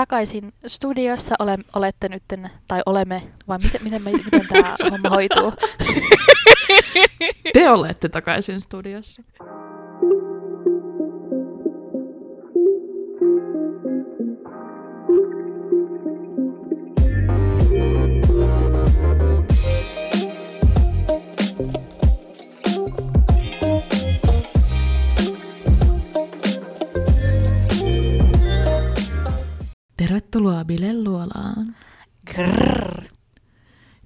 takaisin studiossa. Ole, olette nyt, tai olemme, vai miten, miten, me, miten tämä homma hoituu? Te olette takaisin studiossa.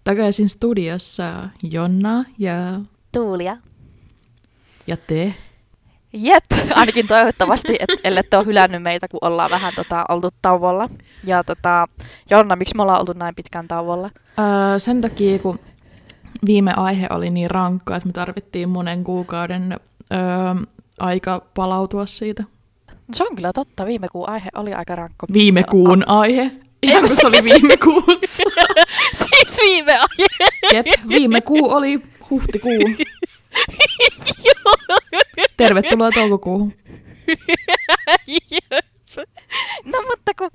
Takaisin studiossa Jonna ja, Tuulia. ja te. Jep, ainakin toivottavasti, et, ellette ole hylännyt meitä, kun ollaan vähän tota, oltu tauolla. Ja tota, Jonna, miksi me ollaan oltu näin pitkään tauolla? Öö, sen takia, kun viime aihe oli niin rankka, että me tarvittiin monen kuukauden öö, aika palautua siitä. Se on kyllä totta, viime kuun aihe oli aika rankka. Viime kuun aihe. Ihan kun se oli viime kuussa. siis viime aihe. Jep, viime kuu oli huhtikuu. Tervetuloa toukokuuhun. No mutta kun...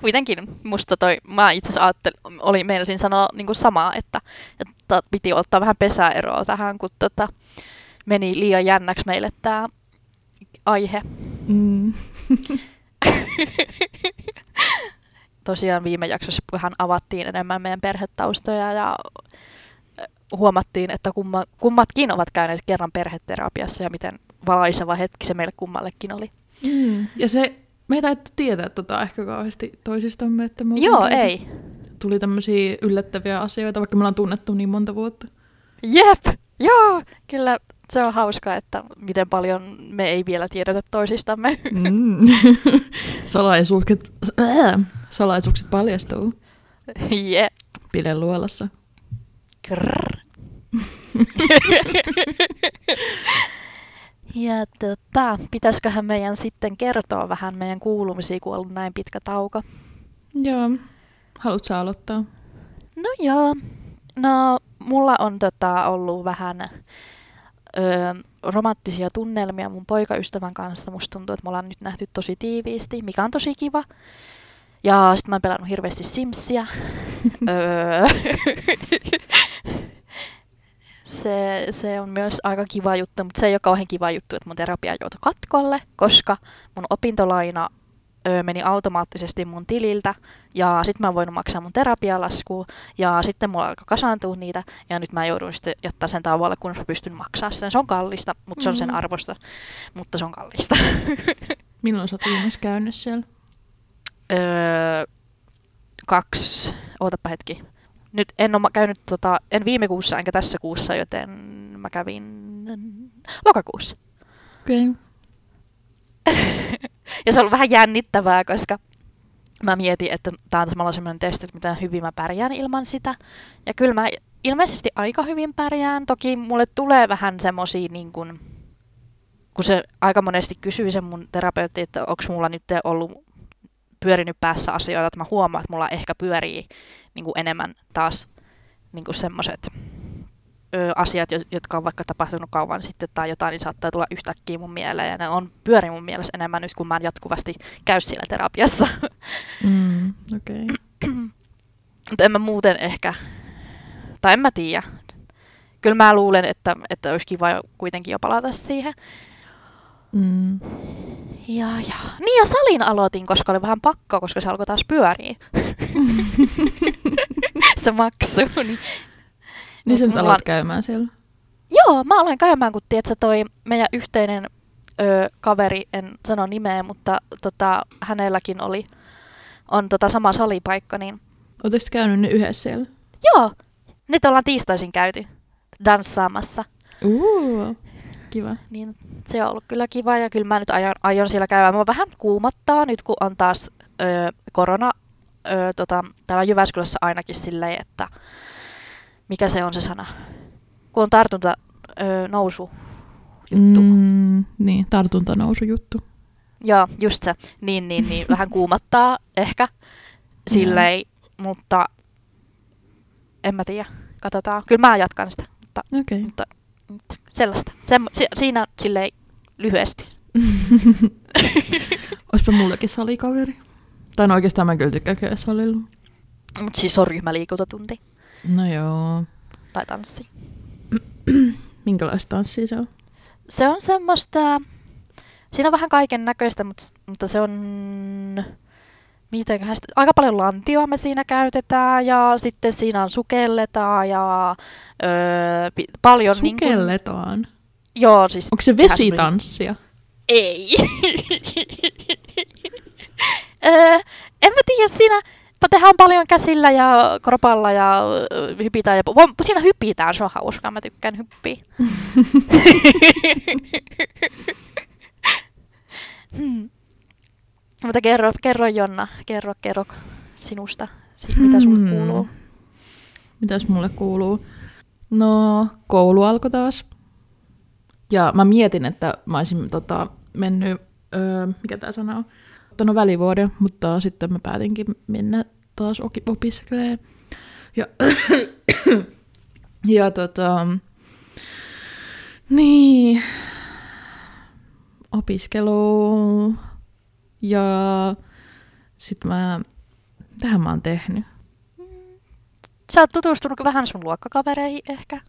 Kuitenkin musta toi, mä itse asiassa ajattelin, oli, meinasin sanoa niin kuin samaa, että, että piti ottaa vähän pesäeroa tähän, kun tota, meni liian jännäksi meille tämä aihe. Mm. Tosiaan viime jaksossa vähän avattiin enemmän meidän perhetaustoja ja huomattiin, että kumma, kummatkin ovat käyneet kerran perheterapiassa ja miten valaiseva hetki se meille kummallekin oli. Mm. Ja se, me ei tietää tota ehkä kauheasti toisistamme, että me Joo, ei. Tuli tämmöisiä yllättäviä asioita, vaikka me ollaan tunnettu niin monta vuotta. Jep, joo, kyllä se on hauskaa, että miten paljon me ei vielä tiedetä toisistamme. Mm. Salaisuukset, äh, salaisuukset paljastuu Jep. Pilen luolassa. Krrr. ja tota, pitäisiköhän meidän sitten kertoa vähän meidän kuulumisia, kun on ollut näin pitkä tauko. Joo. Haluatko aloittaa? No joo. No, mulla on tota, ollut vähän ö, romanttisia tunnelmia mun poikaystävän kanssa. Musta tuntuu, että me ollaan nyt nähty tosi tiiviisti, mikä on tosi kiva. Ja sitten mä oon pelannut hirveästi Simsia. Se, se on myös aika kiva juttu, mutta se ei ole kauhean kiva juttu, että mun terapia joutui katkolle, koska mun opintolaina ö, meni automaattisesti mun tililtä ja sitten mä en voinut maksaa mun terapialaskua ja sitten mulla alkoi kasaantua niitä ja nyt mä joudun sitten jättää sen tauolle, kun mä pystyn maksaa sen. Se on kallista, mutta se on sen Mhm. arvosta, mutta se on kallista. Milloin sä oot käynyt siellä? öö, kaksi, ootapa hetki. Nyt en ole käynyt, tota, en viime kuussa enkä tässä kuussa, joten mä kävin lokakuussa. Okei. Okay. Ja se on ollut vähän jännittävää, koska mä mietin, että tämä on samalla sellainen testi, että miten hyvin mä pärjään ilman sitä. Ja kyllä mä ilmeisesti aika hyvin pärjään. Toki mulle tulee vähän semmosia niin kuin, kun se aika monesti kysyy se mun terapeutti, että onko mulla nyt ollut pyörinyt päässä asioita, että mä huomaan, että mulla ehkä pyörii niin enemmän taas niin semmoiset ö, asiat, jo- jotka on vaikka tapahtunut kauan sitten tai jotain, niin saattaa tulla yhtäkkiä mun mieleen. Ja ne on pyöri mun mielessä enemmän nyt, kun mä en jatkuvasti käy siellä terapiassa. Mm, okei. Okay. Mutta en mä muuten ehkä, tai en mä tiedä. Kyllä mä luulen, että, että olisi kiva kuitenkin jo palata siihen. Mm. Ja, ja. Niin ja salin aloitin, koska oli vähän pakko, koska se alkoi taas pyöriä. se maksu. Niin. Niin sä nyt on- käymään siellä. Joo, mä aloin käymään, kun tiedätkö, toi meidän yhteinen ö, kaveri, en sano nimeä, mutta tota, hänelläkin oli, on tota sama salipaikka, niin sit käynyt ne yhdessä siellä? joo, nyt ollaan tiistaisin käyty danssaamassa. Uh, kiva. Niin se on ollut kyllä kiva ja kyllä mä nyt aion, aion siellä käydä. Mä vähän kuumottaa nyt, kun on taas ö, korona ö, tota, täällä Jyväskylässä ainakin silleen, että mikä se on se sana? Kun on tartunta ö, nousu juttu. Mm. Mm, niin, tartuntanousu juttu. Joo, just se. Niin, niin, niin. Vähän kuumottaa ehkä silleen, mutta en mä tiedä. Katsotaan. Kyllä mä jatkan sitä, mutta. Okay. mutta, mutta sellaista. Sem, si, siinä silleen lyhyesti Olisipa mullekin salikaveri. Tai no oikeastaan mä kyllä tykkään käydä salilla. Mut siis on ryhmäliikuntatunti No joo. tai tanssi. Minkälaista tanssia se on? Se on semmoista, siinä on vähän kaiken näköistä, mutta, mutta se on, mitenköhän aika paljon lantioa me siinä käytetään ja sitten siinä on sukelletaan ja öö, pi- paljon niin kuin, Sukelletaan. joo siis. Onko se vesitanssia? Ei. öö, en mä tiedä, siinä tehdään paljon käsillä ja korpalla ja hypitään. Ja, vo- siinä hypitään, se on hauskaa, mä tykkään hyppiä. hmm. Mutta kerro, kerro Jonna, kerro, kerro sinusta, si- mitä sulle Hmm. kuuluu. Mitäs mulle kuuluu? No, koulu alkoi taas. Ja mä mietin, että mä olisin tota, mennyt, öö, mikä tää sana on, ottanut välivuoden, mutta sitten mä päätinkin mennä taas opiskelemaan. Ja, ja tota, niin, opiskelu ja sitten mä, tähän mä oon tehnyt. Sä oot tutustunut vähän sun luokkakavereihin ehkä?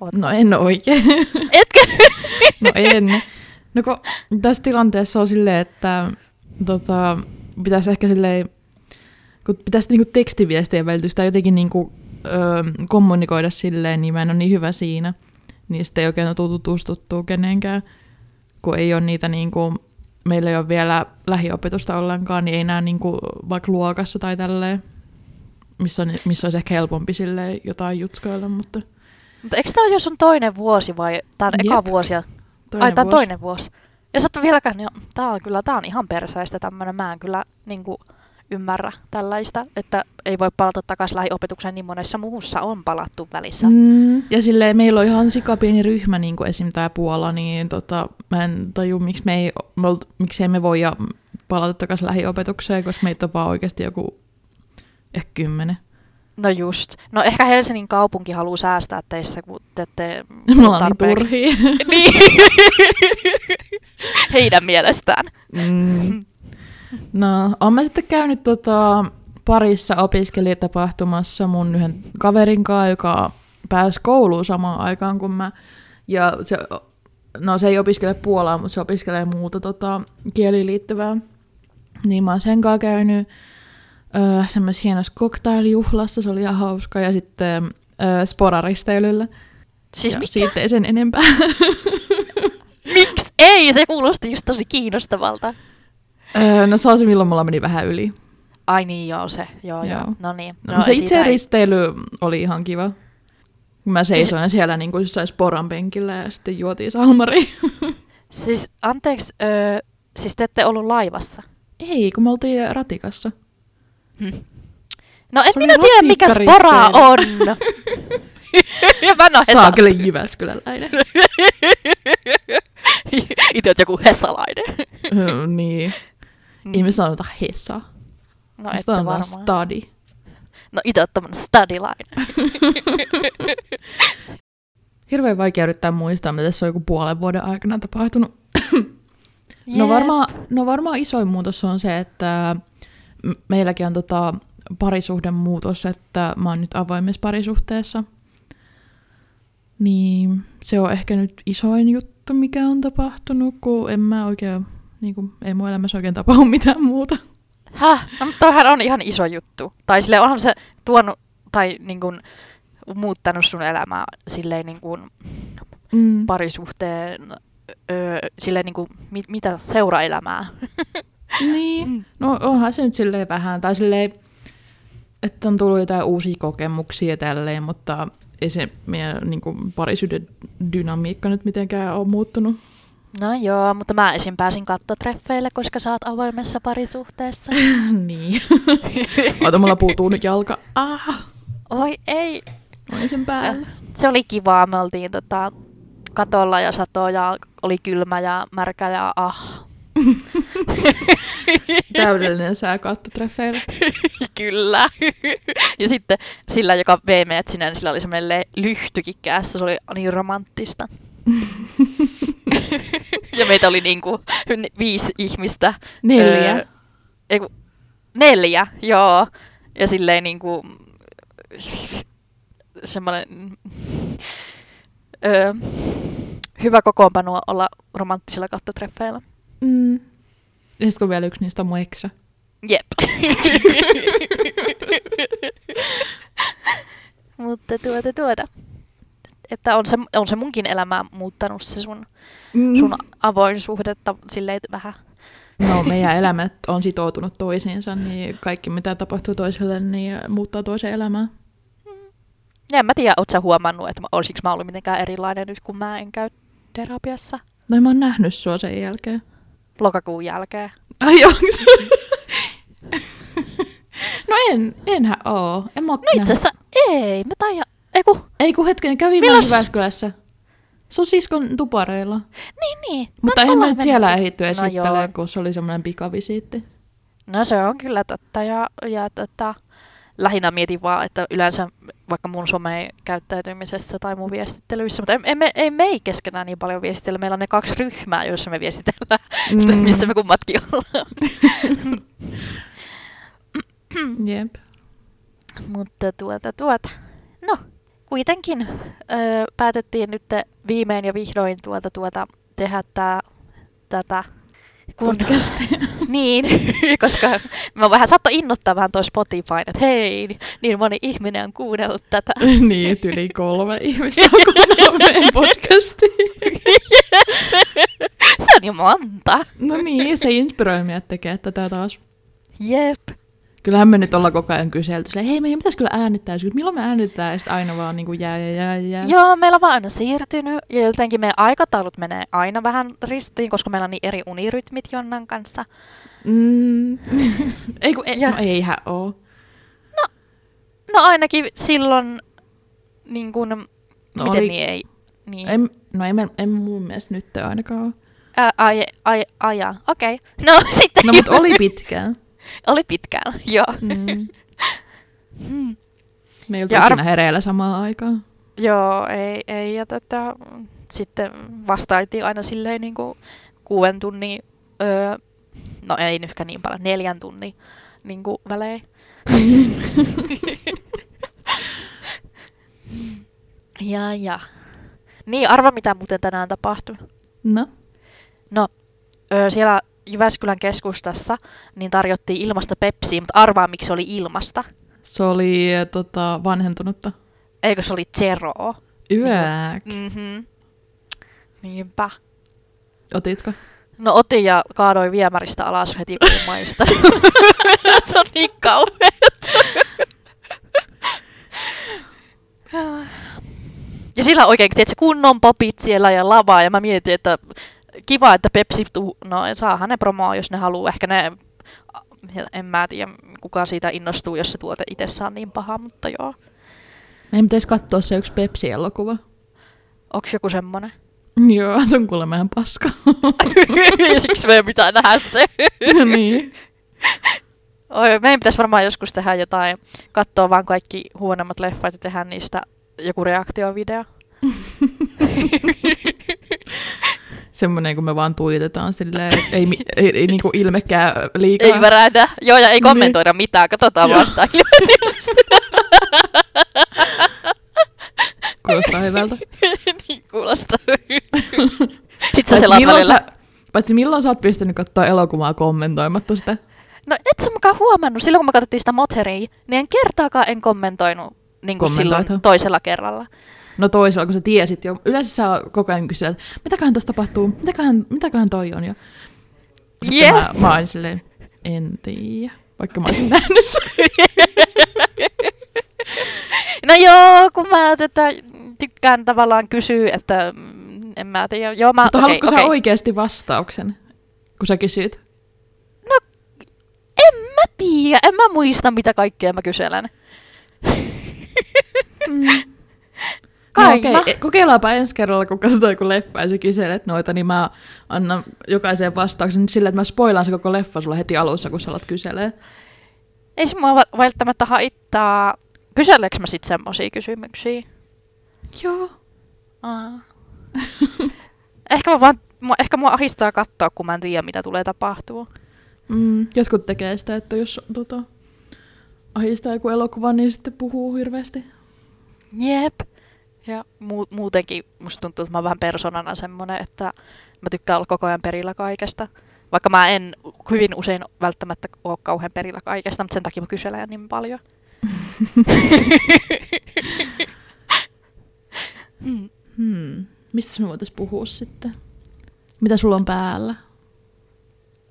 Oot. No en oikein. Etkö? No en. No kun tässä tilanteessa on silleen, että tota, pitäisi ehkä silleen, kun pitäisi niinku tekstiviestien välitystä jotenkin niinku, öö, kommunikoida silleen, niin mä en ole niin hyvä siinä. Niin sitten ei oikein ole tutustuttu kenenkään, kun ei ole niitä niinku, meillä ei ole vielä lähiopetusta ollenkaan, niin ei näe niinku, vaikka luokassa tai tälleen, missä, on, missä olisi ehkä helpompi silleen jotain jutskoilla, mutta Mutta eikö tämä ole jo sun toinen vuosi vai tää on eka Jep. vuosi? Ja... toinen Ai tää on vuosi. toinen vuosi. Ja ole vieläkään, niin tää on kyllä, tää on ihan perseistä tämmönen. Mä en kyllä niinku, ymmärrä tällaista, että ei voi palata takaisin lähiopetukseen niin monessa muussa on palattu välissä. Mm. Ja silleen meillä on ihan sikapieni ryhmä, niin kuin esim. tämä Puola, niin tota, mä en taju, miksi me ei, me olt, miksi emme voi palata takaisin lähiopetukseen, koska meitä on vaan oikeasti joku ehkä kymmenen. No just. No ehkä Helsingin kaupunki haluaa säästää teissä, kun te ette Me ollaan niin niin. Heidän mielestään. Mm. No, oon mä sitten käynyt tota, parissa opiskelijatapahtumassa mun yhden kaverin kanssa, joka pääsi kouluun samaan aikaan kuin mä. Ja se, no se ei opiskele Puolaa, mutta se opiskelee muuta tota, kieliin liittyvää. Niin mä oon sen kanssa käynyt öö, semmoisessa hienossa cocktailjuhlassa, se oli ihan hauska. Ja sitten öö, sporaristeilyllä. Siis ja mikä? siitä ei sen enempää. Miksi ei? Se kuulosti just tosi kiinnostavalta. öö, no se on se, milloin mulla meni vähän yli. Ai niin, joo se. Joo, joo. Joo. No niin. No, se siitä itse ei- risteily oli ihan kiva. Mä seisoin siellä niin kuin jossain sporan penkillä ja sitten juotiin salmari. Siis anteeksi, öö, siis te ette ollut laivassa? Ei, kun me oltiin ratikassa. No en Se oli minä tiedä, mikä spora on. ja mä en oo Saa Hesasta. kyllä Jyväskyläläinen. Itse oot joku hessalainen. Öö, niin. Ihmiset sanotaan Hesa. No No, ette varmaan. Stadi. No itse oot tämmönen stadilainen. Hirveän vaikea yrittää muistaa, mitä tässä on joku puolen vuoden aikana tapahtunut. No, varmaan, no varmaan isoin muutos on se, että meilläkin on tota parisuhden muutos, että mä oon nyt avoimessa parisuhteessa. Niin se on ehkä nyt isoin juttu, mikä on tapahtunut, kun en mä oikein, niin kuin, ei mun elämässä oikein tapahdu mitään muuta. Häh? No, mutta toihan on ihan iso juttu. Tai sille onhan se tuonut, tai niin kuin, muuttanut sun elämää silleen niin kuin Mm. parisuhteen, öö, silleen niin kuin, mit, mitä seuraelämää. Niin, no onhan se nyt silleen vähän, tai silleen, että on tullut jotain uusia kokemuksia tälleen, mutta ei se meidän niin kuin, parisuuden dynamiikka nyt mitenkään ole muuttunut. No joo, mutta mä esim. pääsin kattotreffeille, koska sä oot avoimessa parisuhteessa. niin. Ota, mulla puutuu nyt jalka. Ah, Oi ei. olin sen päällä. Se oli kivaa, me oltiin tota, katolla ja sato ja oli kylmä ja märkä ja ah. Täydellinen sää kattotreffeillä. Kyllä. ja sitten sillä, joka vei meidät sinne, niin sillä oli semmoinen lyhtykin kädessä. Se oli niin romanttista. ja meitä oli niinku viisi ihmistä. Neljä. Öö, ei, kun- neljä, joo. Ja silleen niinku semmoinen öö, hyvä kokoonpano olla romanttisilla kattotreffeillä. Mm. Ja sitten kun vielä yksi niistä on mun eksä. Jep. Mutta tuota tuota. Että on se, on se munkin elämää muuttanut se sun, Mm. sun avoin suhdetta silleen vähän. No, meidän elämät on sitoutunut toisiinsa, niin kaikki mitä tapahtuu toiselle, niin muuttaa toisen elämää. Ja en mä tiedä, oot sä huomannut, että olisiko mä ollut mitenkään erilainen nyt, kun mä en käy terapiassa No mä oon nähnyt sua sen jälkeen. Lokakuun jälkeen. Ai onks? no en, enhän oo. En mä No itse asiassa ei, mä tajan, ei kun, Ei kun hetken, kävin Milloin- Milloin... Jyväskylässä. Sun siskon tupareilla. niin niin. Mutta no, en mä nyt siellä ehitty No esittelee, joo. kun se oli semmoinen pikavisiitti. No se on kyllä totta ja, ja tota, lähinnä mietin vaan, että yleensä vaikka mun some-käyttäytymisessä tai mun viestittelyissä, mutta ei, ei, me, ei me ei keskenään niin paljon viestitellä. Meillä on ne kaksi ryhmää, joissa me viestitellään, mm. missä me kummatkin ollaan. Jep. mutta tuota, tuota. No, kuitenkin öö, päätettiin nyt viimein ja vihdoin tuota, tuota, tehdä tää, tätä kun. Niin, koska mä vähän saattoi innoittaa vähän toi Spotify, että hei, niin moni ihminen on kuunnellut tätä. niin, että yli kolme ihmistä on kuunnellut meidän podcastia. Se on jo monta. No niin, se inspiroi meidät tekee tätä taas. Jep. Kyllähän me nyt ollaan koko ajan kyselty, silleen, hei meidän pitäisi kyllä äänittää, Sitten milloin me äänitetään, ja sitten aina vaan niin kuin jää ja jää jää. Joo, meillä on vaan aina siirtynyt ja jotenkin meidän aikataulut menee aina vähän ristiin, koska meillä on niin eri unirytmit Jonnan kanssa. Mm. ei kun, ei, Ja- no eihän oo. No ainakin silloin, niin kuin, No no miten oli- niin ei, niin. En, no ei, me- en mun mielestä nyt ainakaan ole. Ai, ai, aja, okei. Okay. No sitten No mutta oli pitkään. Oli pitkään, joo. Mm. Hmm. Me ei oltu Ja hereillä samaan aikaan. Joo, ei, ei ja tota, sitten vastailtiin aina silleen niin kuin kuuden tunnin, öö, no ei nytkään niin paljon, neljän tunnin niin kuin välein. ja, ja. Niin, arva mitä muuten tänään tapahtui. No. No, öö, siellä Jyväskylän keskustassa niin tarjottiin ilmasta Pepsiä, mutta arvaa miksi se oli ilmasta. Se oli eh, tota, vanhentunutta. Eikö se oli Zeroa? Yääk. Mhm. Niinpä. Otitko? No otin ja kaadoin viemäristä alas heti kun maista. se on niin kauheeta. ja sillä oikein, tiedätkö, kunnon popit siellä ja lava. Ja mä mietin, että kiva, että Pepsi, tuu, no saahan ne promoa, jos ne haluaa. Ehkä ne, en mä tiedä, kuka siitä innostuu, jos se tuote itsessään on niin paha, mutta joo. Meidän pitäisi katsoa se yksi Pepsi-elokuva. Onks joku semmonen? Joo, se on kuulemma ihan paska. siksi meidän pitää nähdä se. niin. Oi, meidän pitäisi varmaan joskus tehdä jotain, katsoa vaan kaikki huonommat leffat ja tehdä niistä joku reaktiovideo. Semmoinen, kun me vaan tuitetaan silleen, että ei, mi- ei, ei niinku ilmekään liikaa. Ei värähdä. Joo, ja ei Niin. kommentoida mitään. Katsotaan Joo. vastaan. Kuulostaa hyvältä. niin kuulostaa. Sitten sä Paitsi selaat milloin, välillä. paitsi milloin sä oot pystynyt katsoa elokuvaa kommentoimatta sitä? No et sä mukaan huomannut, silloin kun me katsottiin sitä Motheria, niin en kertaakaan en kommentoinut niin kuin silloin toisella kerralla. No toisella, kun sä tiesit jo. Yleensä sä koko ajan kysyt, että mitäköhän tuossa tapahtuu, mitäköhän, mitäköhän toi on. Ja sitten Jep. mä, mä olin silleen, en tiedä, vaikka mä olisin nähnyt sen. No joo, kun mä tätä tykkään tavallaan kysyä, että mm, en mä tiedä. Joo, mä, Mutta okei, haluatko okei. sä oikeasti vastauksen, kun sä kysyt? No, en mä tiedä. En mä muista, mitä kaikkea mä kyselen. Mm. Mä. okei, kokeillaanpa ensi kerralla, kun katsotaan joku leffa ja sä kyselet noita, niin mä annan jokaiseen vastauksen sillä, että mä spoilaan se koko leffa sulle heti alussa, kun sä alat kyselee. Ei se mua välttämättä haittaa. Kyseleekö mä sit semmosia kysymyksiä? Joo. Aa. Ehkä mä vaan mua, ehkä mua ahistaa katsoa, kun mä en tiedä, mitä tulee tapahtuu. Mm, jotkut tekee sitä, että jos tota, ahistaa joku elokuva, niin sitten puhuu hirveästi. Jep. Ja mu- muutenkin musta tuntuu, että mä oon vähän persoonana semmonen, että mä tykkään olla koko ajan perillä kaikesta. Vaikka mä en hyvin usein välttämättä ole kauhean perillä kaikesta, mutta sen takia mä kyselen niin paljon. hmm. Hmm. Mistä me voitaisiin puhua sitten? Mitä sulla on päällä?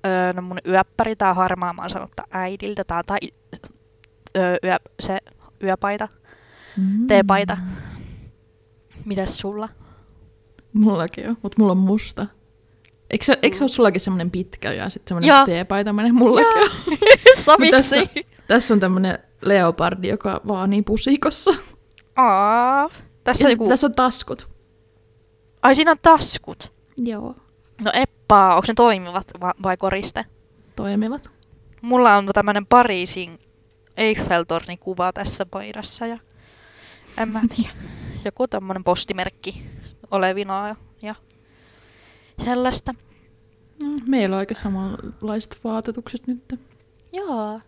Öö, no mun yöppäri, tää on harmaa, mä oon tää äidiltä. Tää on tää öö, yö, se yöpaita, Mm. teepaita. Mitäs sulla? Mullakin on, mutta mulla on musta. Eikö se, eikö se ole sullakin semmoinen pitkä ja sitten semmoinen Joo. teepaitainen? Mullakin Joo. on. Saviksi. tässä, tässä on tämmöinen leopardi, joka vaanii pusikossa. Aa, tässä on Ja joku... Tässä on taskut. Ai siinä on taskut. Joo. No eppaa, onko ne toimivat va- vai koriste? Toimivat. Mulla on tämmönen Pariisin Eiffeltornin kuva tässä paidassa ja en mä tiedä. Joku tämmönen postimerkki olevina ja, sellaista. No, meillä on aika samanlaiset vaatetukset nyt. Joo.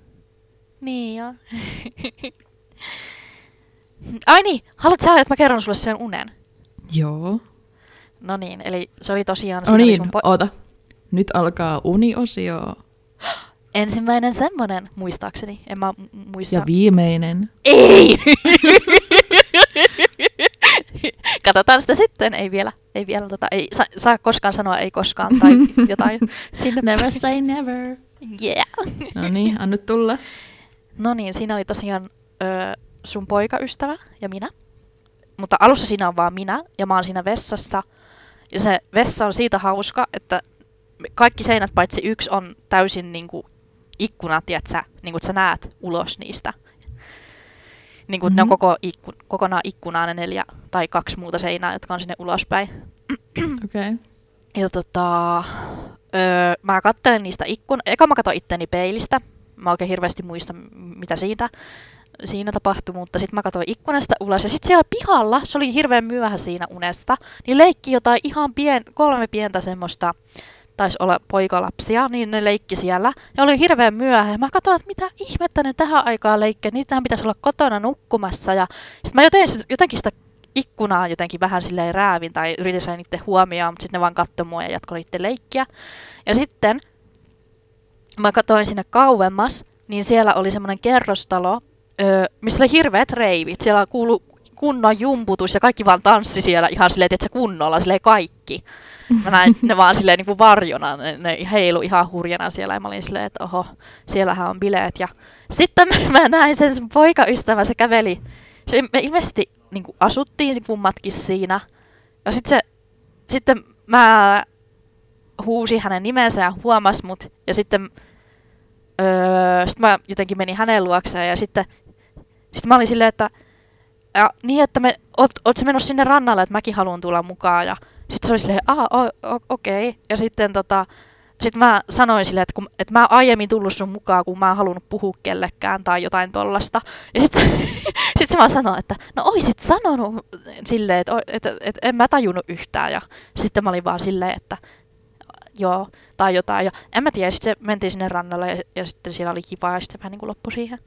Niin joo. Ai niin, haluatko sä, että mä kerron sulle sen unen? Joo. No niin, eli se oli tosiaan... No niin, sun po- oota. Nyt alkaa uniosio. ensimmäinen semmonen, muistaakseni. En mä mu- muista. Ja viimeinen. Ei! Katsotaan sitä sitten, ei vielä, ei vielä tota, ei saa, saa koskaan sanoa ei koskaan tai jotain sinne Never päin. say never. Yeah. No niin, anna tulla. No niin, siinä oli tosiaan ö, sun poikaystävä ja minä. Mutta alussa siinä on vaan minä ja mä oon siinä vessassa. Ja se vessa on siitä hauska, että kaikki seinät paitsi yksi on täysin niinku ikkunat, tiedätkö, niin kuin sä näet ulos niistä. Niin kuin mm-hmm. ne on Mhm. koko ikku, kokonaan ikkunaa ne neljä tai kaksi muuta seinää, jotka on sinne ulospäin. Okei. Okay. Ja tota, öö, mä kattelen niistä ikkun... Eka mä katson itteni peilistä. Mä oikein hirveästi muista, mitä siitä, siinä tapahtui, mutta sitten mä katsoin ikkunasta ulos. Ja sitten siellä pihalla, se oli hirveän myöhä siinä unesta, niin leikki jotain ihan pien, kolme pientä semmoista, taisi olla poikalapsia, niin ne leikki siellä. Ja oli hirveän myöhä. Mä katsoin, että mitä ihmettä ne tähän aikaan leikkee. Niitähän pitäisi olla kotona nukkumassa. Ja sitten mä jotenkin, jotenkin sitä ikkunaa jotenkin vähän silleen räävin tai yritin saada niiden huomioon, mutta sitten ne vaan katsoi mua ja jatkoi niiden leikkiä. Ja sitten mä katsoin sinne kauemmas, niin siellä oli semmoinen kerrostalo, missä oli hirveät reivit. Siellä kuulu kunnon jumputus ja kaikki vaan tanssi siellä ihan silleen, että se kunnolla, silleen kaikki. Mä näin ne vaan silleen niin kuin varjona, ne, ne heilu ihan hurjana siellä ja mä olin silleen, että oho, siellähän on bileet. Ja sitten mä näin sen sun poikaystävä, se käveli. Se, me ilmeisesti niin kuin asuttiin kummatkin siinä. Ja sitten se, sitten mä huusin hänen nimensä ja huomas mut. Ja sitten öö, sit mä jotenkin menin hänen luokseen ja sitten sit mä olin silleen, että ja, niin, että me, oot, oot sä menossa sinne rannalle, että mäkin haluan tulla mukaan. Ja sitten se oli silleen, o- okei. Okay. Ja sitten tota, sit mä sanoin silleen, että, että mä oon aiemmin tullut sun mukaan, kun mä en halunnut puhua kellekään tai jotain tollasta. Ja sitten sit se vaan sanoi, että no oisit sanonut silleen, että, että, että en mä tajunnut yhtään. Ja sitten mä olin vaan silleen, että joo, tai jotain. Ja en mä tiedä, sitten se mentiin sinne rannalle ja, ja sitten siellä oli kiva ja sitten se vähän niin kuin loppui siihen.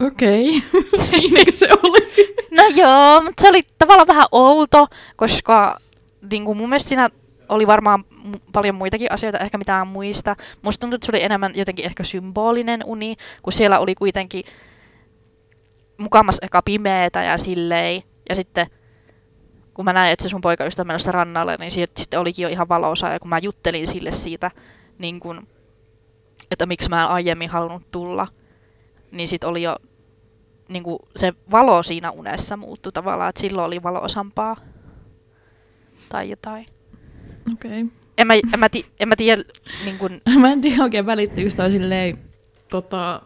Okei. Okay. Siinäkö se oli? No joo, mutta se oli tavallaan vähän outo, koska niin kuin mun mielestä siinä oli varmaan paljon muitakin asioita, ehkä mitään muista. Musta tuntuu, että se oli enemmän jotenkin ehkä symbolinen uni, kun siellä oli kuitenkin mukamas eka pimeetä ja silleen. Ja sitten kun mä näin, että se sun poikaystävä menossa rannalle, niin siitä, sitten olikin jo ihan valoisa. Ja kun mä juttelin sille siitä, niin kun, että miksi mä en aiemmin halunnut tulla, niin sitten oli jo niin kuin se valo siinä unessa muuttui tavallaan, että silloin oli valoisampaa tai jotain. Okei. En mä, en mä, ti, en mä tiedä, niin kuin, Okay. Mä en tiedä oikein välittyykö toi silleen, tota,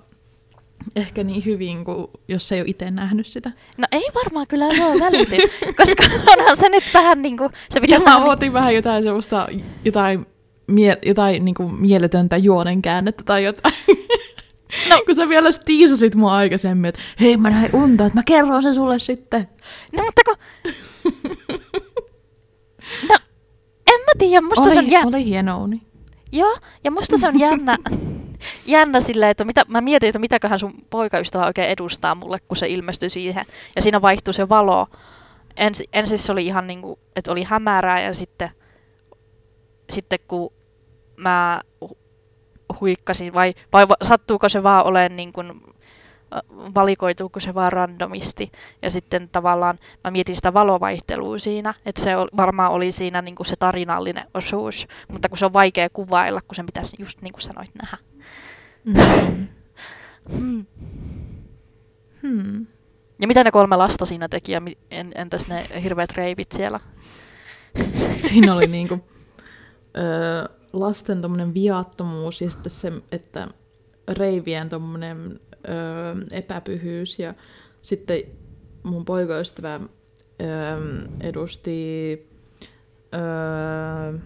ehkä niin hyvin, kuin jos ei ole itse nähnyt sitä. no ei varmaan kyllä joo välity, koska onhan se nyt vähän niin kuin, se Ja pitäisi mä vähän, niin- ootin vähän jotain semmoista, jotain, mie- jotain niin kuin mieletöntä juonen käännettä tai jotain. No. Kun sä vielä tiisasit mua aikaisemmin, että hei mä näin unta, että mä kerron sen sulle sitten. no mutta kun, tiedä, musta oli, se on jännä. Oli hieno uni. Joo, ja musta se on jännä, jännä silleen, että mitä, mä mietin, että mitäköhän sun poikaystävä oikein edustaa mulle, kun se ilmestyi siihen. Ja siinä vaihtui se valo. Ens, ensin se oli ihan niinku, että oli hämärää ja sitten, sitten kun mä huikkasin, vai, vai va- sattuuko se vaan olemaan niin kuin, valikoituuko se vaan randomisti. Ja sitten tavallaan mä mietin sitä valovaihtelua siinä, että se varmaan oli siinä niin kuin se tarinallinen osuus, mutta kun se on vaikea kuvailla, kun sen pitäisi just niin kuin sanoit nähdä. Mm. Hmm. Hmm. Ja mitä ne kolme lasta siinä teki ja entäs ne hirveät reivit siellä? Siinä oli niinku, ö, lasten tommonen viattomuus ja sitten se, että reivien tommonen ö, epäpyhyys ja sitten mun poikaystävä ö, edusti ö,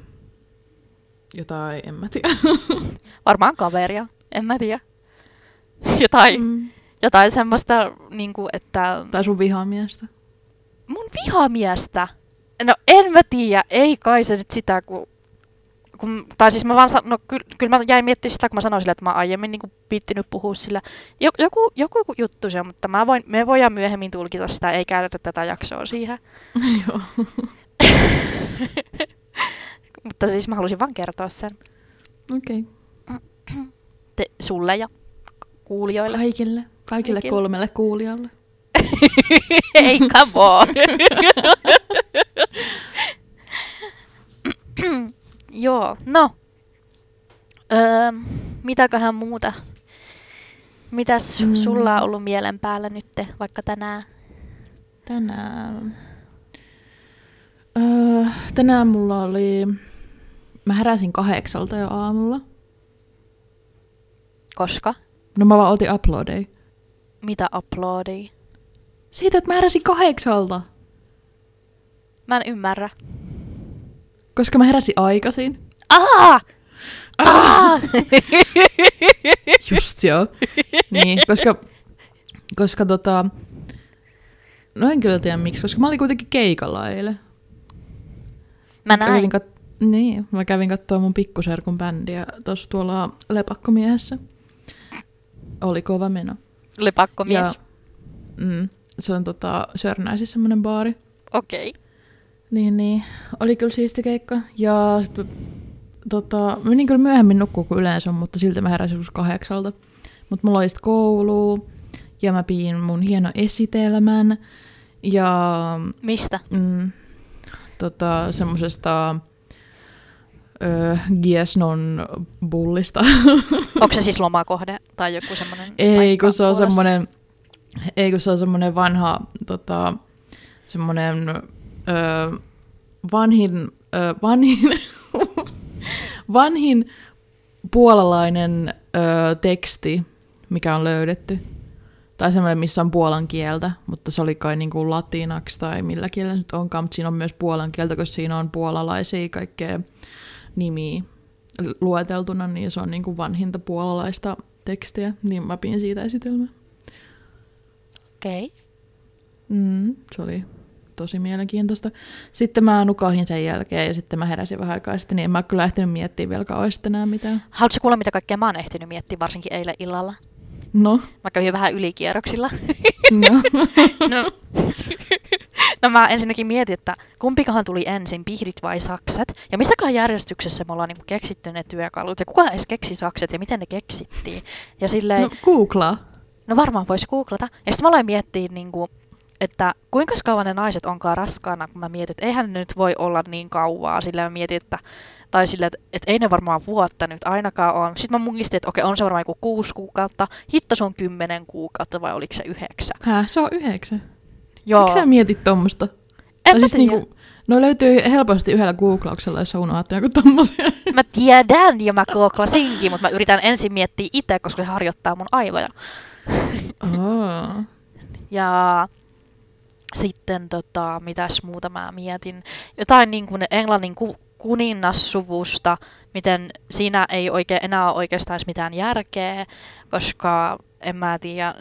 jotain, en mä tiedä. Varmaan kaveria, en mä tiedä. Jotain, Mm. jotain semmoista, niin kuin, että Tai sun vihamiestä. mun vihamiestä. No en mä tiedä, ei kai se nyt sitä, kun, kun tai siis mä vaan, no kyllä, kyllä mä jäin miettimään sitä, kun mä sanoin sille, että mä aiemmin niin piittinyt puhua sillä. Jo, joku, joku juttu se on, mutta mä voin, me voidaan myöhemmin tulkita sitä, ei käytetä tätä jaksoa siihen. Joo. mutta siis mä halusin vaan kertoa sen Okei. te, sulle ja kuulijoille. Kaikille. Kaikille Kaikille. kolmelle kuulijalle. Ei, come on. Joo, no. Öö, mitäköhän muuta? Mitäs Mm. sulla on ollut mielen päällä nyt, vaikka tänään? Tänään... Öö, tänään mulla oli... Mä heräsin kahdeksalta jo aamulla. Koska? No mä vaan otin uploadeja. Mitä uploadia? Siitä, että mä heräsin kahdeksalta. Mä en ymmärrä. Koska mä heräsin aikaisin. Aa! Aa! Just joo. niin, koska... Koska tota... No en kyllä tiedä miksi, koska mä olin kuitenkin keikalla eilen. Mä näin. kävin kat- niin, mä kävin katsoa mun pikkuserkun bändiä tuossa tuolla Lepakkomiehessä. Oli kova meno. Lepakkomies. Ja, mm, se on tota, Sörnäisissä semmoinen baari. Okei. Okay. Niin, niin. Oli kyllä siisti keikka. Ja sitten tota, menin kyllä myöhemmin nukkua kuin yleensä, mutta silti mä heräsin just kahdeksalta. Mutta mulla oli sitten koulu, ja mä piin mun hieno esitelmän, ja Mistä? mm, tota, semmosesta ö, Giesnon bullista. Onko se siis lomakohde tai joku semmoinen Ei, kun se on semmoinen, ei, kun se on semmoinen vanha, tota, semmoinen ö, vanhin, ö, vanhin, vanhin puolalainen ö, teksti, mikä on löydetty. Tai semmoinen, missä on puolan kieltä, mutta se oli kai niinku latinaksi tai millä kielellä nyt onkaan, mutta siinä on myös puolan kieltä, koska siinä on puolalaisia kaikkea nimiä lueteltuna, niin se on niinku vanhinta puolalaista tekstiä, niin mä pidin siitä esitelmää. Okei. Okay. Mm, se oli tosi mielenkiintoista. Sitten mä nukahin sen jälkeen ja sitten mä heräsin vähän aikaa sitten, niin en mä kyllä ehtinyt miettiä vielä kauheasti enää mitään. Haluatko kuulla, mitä kaikkea mä oon ehtinyt miettiä, varsinkin eilen illalla? No, Mä kävin vähän ylikierroksilla. no. No, no mä ensinnäkin mietin, että kumpikahan tuli ensin, pihdit vai sakset? Ja missäköhän järjestyksessä me ollaan niinku keksitty ne työkalut? Ja kuka edes keksi sakset ja miten ne keksittiin? Ja silleen, no no, googlaa. no varmaan voisi googlata. Ja sitten mä aloin miettiä, niinku, että kuinka kauan ne naiset onkaan raskaana, kun mä mietin, että eihän ne nyt voi olla niin kauaa. Sillä mä mietin, että tai sille, että, että ei ne varmaan vuotta nyt ainakaan ole. Sitten mä muistin, että okei, on se varmaan joku kuusi kuukautta. Hitto se on kymmenen kuukautta vai oliko se yhdeksän? Häh, se on yhdeksän. Joo. Miksi sä mietit tommosta? En Tai siis tiedä. niinku, no löytyy helposti yhdellä googlauksella, jos sä unohdat joku tommosia. Mä tiedän ja mä gooklasinkin, mutta mä yritän ensin miettiä itse, koska se harjoittaa mun aivoja. oh. Ja sitten tota, mitäs muuta mä mietin. Jotain niin kuin englannin ku- kuningassuvusta, miten siinä ei oikein enää ole oikeastaan mitään järkeä, koska en mä tiedä,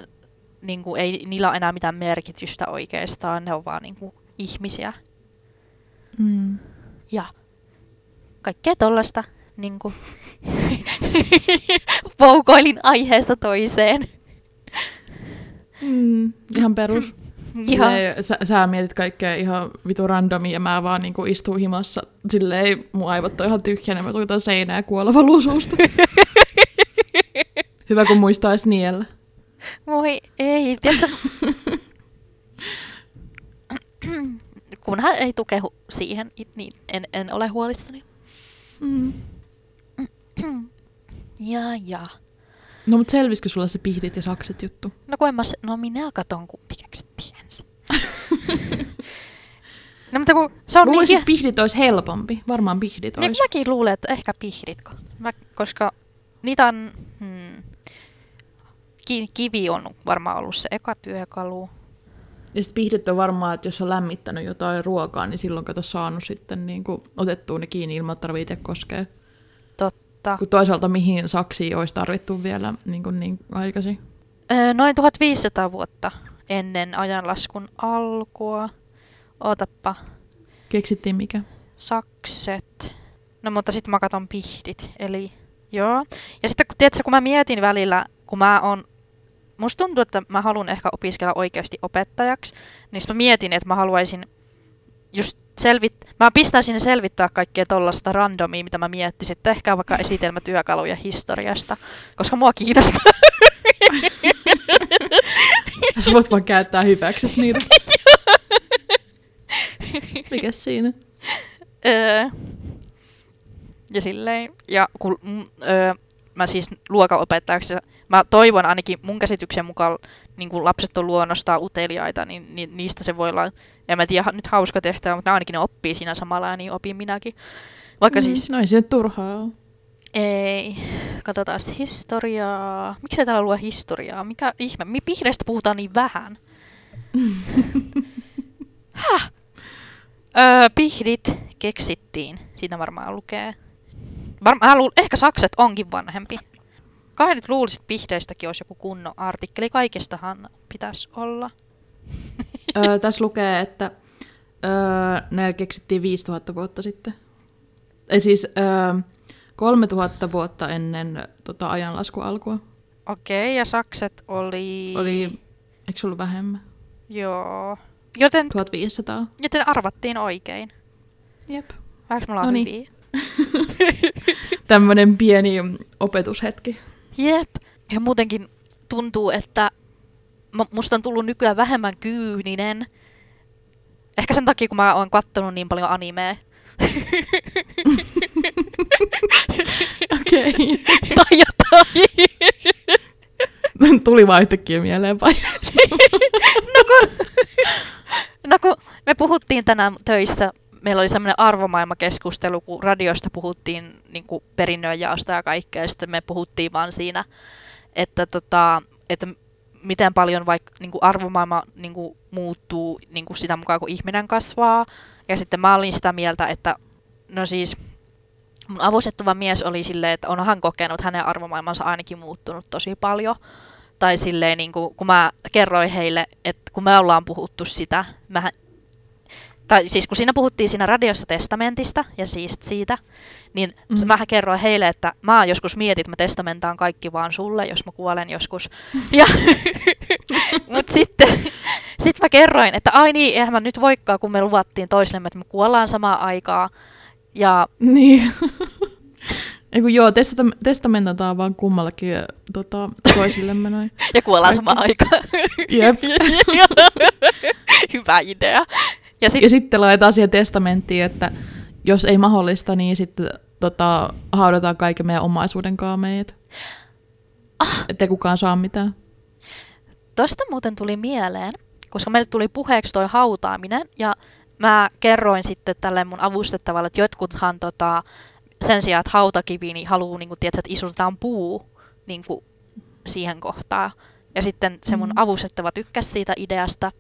niin kuin ei niillä ole enää mitään merkitystä oikeastaan, ne on vaan niin kuin ihmisiä. Mm. Ja kaikkea tollasta. Niin kuin, poukoilin aiheesta toiseen. Mm, ihan perus. Silleen, sä, sä mietit kaikkea ihan vitu randomia ja mä vaan niinku istun himassa. Silleen mun aivot on ihan tyhjänä, mä tuitan seinää ja kuoleva lususta. Hyvä kun muistais niellä. Voi ei, tiedätkö? Kunhan ei tukehu siihen, niin en, en ole huolissani. Mm. Ja, ja. No mut selvisikö sulla se pihdit ja sakset juttu? No kun en mä, se- no minä katon kumpikeksi tiensä. no mutta kun se on niin luulisin, hie- että pihdit olisi helpompi. Varmaan pihdit niin olisi. mäkin luulen, että ehkä pihditko. Mä, koska niitä on, hmm, ki, kivi on varmaan ollut se eka työkalu. Ja sitten pihdit on varmaan, että jos on lämmittänyt jotain ruokaa, niin silloin kato saanut sitten niin kuin otettua ne kiinni ilman, että tarvitsee itse koskea. Totta. Kun toisaalta mihin saksiin olisi tarvittu vielä niin, kuin niin aikaisin. Öö, noin 1500 vuotta ennen ajanlaskun alkua. Ootappa. Keksittiin mikä? sakset. No mutta sitten mä katon pihdit, eli joo. Ja sitten kun, tiedätkö, kun mä mietin välillä, kun mä on, musta tuntuu, että mä haluan ehkä opiskella oikeasti opettajaksi, niin mä mietin, että mä haluaisin just selvit, mä pistäisin selvittää kaikkea tollasta randomia, mitä mä miettisin, että ehkä vaikka esitelmätyökaluja historiasta, koska mua kiinnostaa. Sä voit vaan käyttää hyväksesi niitä. Mikä siinä? Öö, ja silleen, ja kun öö, mä siis luokanopettajaksi, mä toivon ainakin mun käsityksen mukaan, niin kun lapset on luonnostaan uteliaita, niin, niin niistä se voi olla, en mä tiedä, nyt hauska tehtävä, mutta ainakin ne oppii siinä samalla niin opin minäkin. Vaikka mm. siis, No ei se turhaa ei, katsotaan historiaa, miksei täällä lue historiaa, mikä ihme, mi pihdeistä puhutaan niin vähän. Häh? Öö, pihdit keksittiin. Siinä varmaan lukee. Varma, luul, ehkä sakset onkin vanhempi. Kai nyt luulisit, että pihdeistäkin olisi joku kunnon artikkeli. Kaikestahan pitäisi olla. öö, tässä lukee, että öö, ne keksittiin 5000 vuotta sitten. Ei siis öö, 3000 vuotta ennen tota, ajanlaskun alkua. Okei, ja sakset oli... Oli, eikö ollut vähemmän? Joo. Joten, 1500. joten arvattiin oikein. Jep. Vaikka mulla on Noniin. hyviä. Tämmönen pieni opetushetki. Jep. Ja muutenkin tuntuu, että musta on tullut nykyään vähemmän kyyninen. Ehkä sen takia, kun mä oon kattonut niin paljon animea. Okei. tai jotain. Tuli vaan yhtäkkiä mieleen vai? no, kun, no kun me puhuttiin tänään töissä, meillä oli semmoinen arvomaailmakeskustelu, kun radiosta puhuttiin niin perinnönjaosta ja kaikkea, ja sitten me puhuttiin vaan siinä, että, tota, että miten paljon vaikka niin kuin arvomaailma niin kuin muuttuu niin kuin sitä mukaan, kun ihminen kasvaa. Ja sitten mä olin sitä mieltä, että no siis mun avustettava mies oli silleen, että onhan kokenut hänen arvomaailmansa ainakin muuttunut tosi paljon. Tai silleen, niin kuin, kun mä kerroin heille, että kun me ollaan puhuttu sitä, mä, tai siis kun siinä puhuttiin siinä radiossa testamentista ja siis siitä, niin Mm. mä kerroin heille, että mä joskus mietin, että mä testamentaan kaikki vaan sulle, jos mä kuolen joskus. Ja, mut sitten sit mä kerroin, että ai niin, eihän mä nyt voikaan, kun me luvattiin toisillemme, että me kuollaan samaan aikaa. Ja Niin. Ei kun joo, testata, testamentataan vaan kummallakin ja, tota, toisillemme noin. ja kuollaan samaan aikaan. Jep. Hyvä idea. Ja sit, Ja sitten laitetaan siihen testamenttiin, että jos ei mahdollista, niin sitten tota, haudataan kaiken meidän omaisuuden kaa meidät. Ah. Ettei kukaan saa mitään. tosta muuten tuli mieleen, koska meille tuli puheeksi toi hautaaminen, ja mä kerroin sitten tälle mun avustettavalle, että jotkuthan tota, sen sijaan, että hautakivi, niin haluaa, niin kuin, tiedätkö, että istutetaan puu niin kuin, siihen kohtaan. Ja sitten se mun Mm. avustettava tykkäsi siitä ideasta.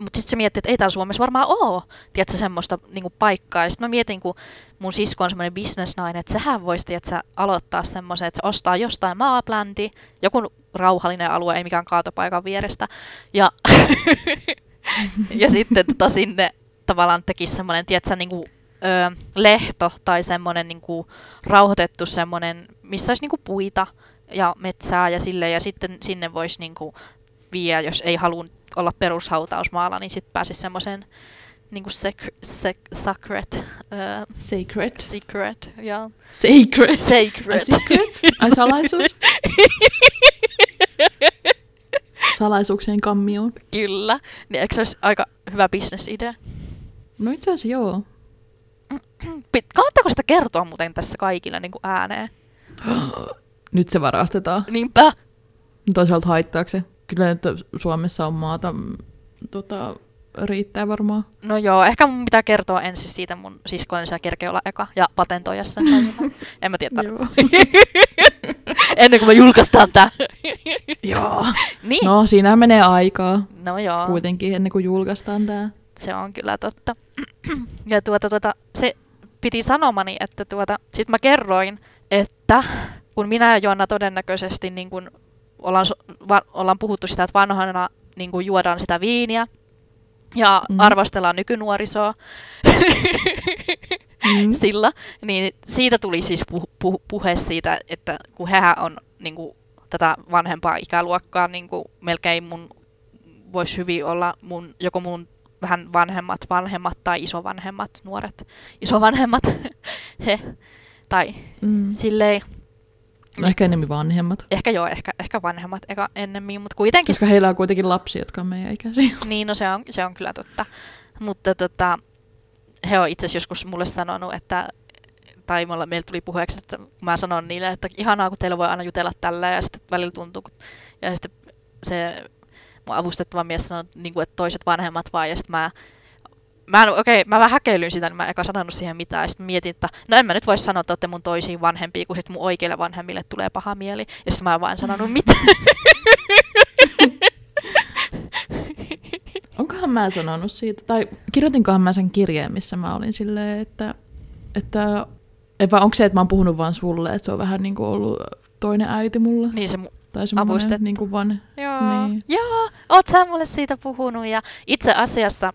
Mutta sitten se mietti, että ei täällä Suomessa varmaan ole, tiedätkö, semmoista niinku paikkaa. Sitten mä mietin, kun mun sisko on semmoinen bisnesnainen, että sehän voisi, tiedätkö, aloittaa semmoisen, että se ostaa jostain maaplänti, joku rauhallinen alue, ei mikään kaatopaikan vierestä. Ja, ja sitten tota sinne tavallaan tekisi semmoinen, tiedätkö, niinku ö, lehto tai semmoinen niinku rauhoitettu semmoinen, missä olisi niinku puita ja metsää ja sille ja sitten sinne voisi niinku viedä, jos ei halua olla perushautausmaalla, niin sitten pääsisi semmoiseen niinku sec- sec- sacred, ö, Sacred. secret, ja Sacred. sacred. Ai secret? Ai salaisuus? Salaisuuksien kammioon. Kyllä. Niin eikö se olisi aika hyvä bisnesidea? No itse asiassa joo. Kannattaako sitä kertoa muuten tässä kaikille niin kuin ääneen? Nyt se varastetaan. Niinpä. Toisaalta haittaako se? Kyllä nyt Suomessa on maata, mm, tota, riittää varmaan. No joo, ehkä mun pitää kertoa ensin siitä mun siskoille, niin se olla eka ja patentoida sen. en mä tiedä. Ennen kuin me julkaistaan tää. joo. niin. No siinä menee aikaa no joo, kuitenkin ennen kuin julkaistaan tää. se on kyllä totta. ja tuota, tuota, se piti sanomani, että tuota, sit mä kerroin, että kun minä ja Joanna todennäköisesti niin kun ollaan, va- ollaan puhuttu sitä, että vanhana niin kun juodaan sitä viiniä ja mm. arvostellaan nykynuorisoa Mm. sillä, niin siitä tuli siis puh- puh- puhe siitä, että kun hehän on niin kuin, tätä vanhempaa ikäluokkaa, niin kuin, melkein mun voisi hyvin olla mun, joko mun vähän vanhemmat vanhemmat tai isovanhemmat nuoret isovanhemmat he tai Mm. silleen No Ehkä enemmän vanhemmat. ehkä joo ehkä ehkä vanhemmat eka ennemmin mutta kuitenkin Koska heillä on kuitenkin lapsia, jotka on meidän ikäisiä. Niin, no se on, se on kyllä totta. Mutta tota, he on itse asiassa joskus mulle sanonut, että tai mulla, meillä tuli puheeksi, että mä sanon niille, että ihanaa, kun teillä voi aina jutella tällä, ja sitten välillä tuntuu, kun- ja sitten se mun avustettava mies sanoi, niin kuin, että toiset vanhemmat vaan, ja sitten mä Mä, en- okei, mä vähän häkeilyin sitä, niin mä en eka sanonut siihen mitään. Ja sitten mietin, että no en mä nyt voi sanoa, että olette mun toisiin vanhempia, kun sitten mun oikeille vanhemmille tulee paha mieli. Ja sitten mä en vaan sanonut mitään. Onkohan mä sanonut siitä, tai kirjoitinkohan mä sen kirjeen, missä mä olin silleen, että, että ei vaan onko se, että mä oon puhunut vaan sulle, että se on vähän niin kuin ollut toinen äiti mulle. niin se mu- Tai semmoinen Avustettu. niin kuin van... Joo, niin. joo, oot sä mulle siitä puhunut ja itse asiassa,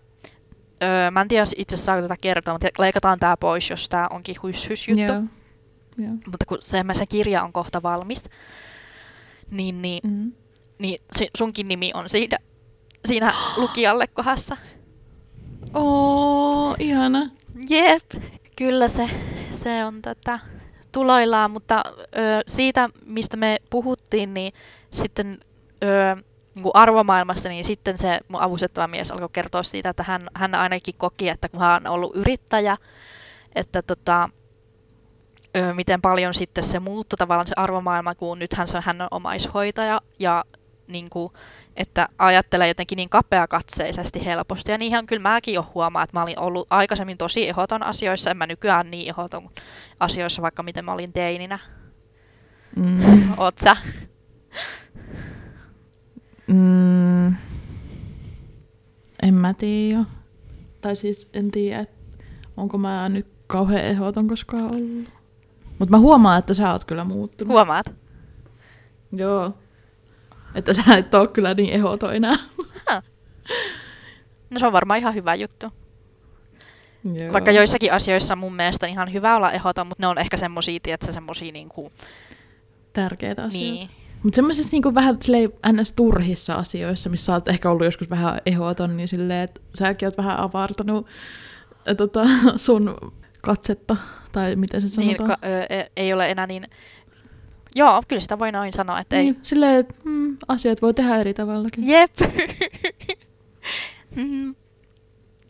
öö, mä en tiedä itse saako tätä kertoa, mutta leikataan tää pois, jos tää onkin hys juttu. Joo. Joo. Mutta kun se, se kirja on kohta valmis, niin, niin, Mm. niin si- sunkin nimi on siinä, siinä lukijalle kohdassa. Oo, ihana. Jep, kyllä se, se on tota, tuloillaan, mutta ö, siitä, mistä me puhuttiin, niin sitten ö, niin kuin arvomaailmasta, niin sitten se mun avustettava mies alkoi kertoa siitä, että hän, hän ainakin koki, että kun hän on ollut yrittäjä, että tota, miten paljon sitten se muuttui tavallaan se arvomaailma, kun nythän se, hän on omaishoitaja ja niin kuin, että ajattelee jotenkin niin kapeakatseisesti helposti. Ja niinhän kyllä mäkin jo huomaan, että mä olin ollut aikaisemmin tosi ehoton asioissa, en mä nykyään niin ehoton asioissa, vaikka miten mä olin teininä. Mm. Oot sä? Mm. En mä tiedä. Tai siis en tiedä, onko mä nyt kauhean ehdoton koskaan ollut. Mutta mä huomaan, että sä oot kyllä muuttunut. Huomaat? Joo. Että sä et oo kyllä niin ehdoton enää. No se on varmaan ihan hyvä juttu. Joo. Vaikka joissakin asioissa mun mielestä ihan hyvä olla ehoton, mutta ne on ehkä semmosia, tietsä, semmosia niinku, Tärkeitä asioita. niin. Mutta semmoisissa niinku vähän silleen ns. turhissa asioissa, missä sä oot ehkä ollut joskus vähän ehdoton, niin silleen, että säkin oot vähän avartanut tota, sun katsetta, tai miten se niin sanotaan. ka- ö, e- ei ole enää niin... Joo, kyllä sitä voi noin sanoa, että ei. Niin, silleen, että mm, asiat voi tehdä eri tavallakin. Jep. Mm.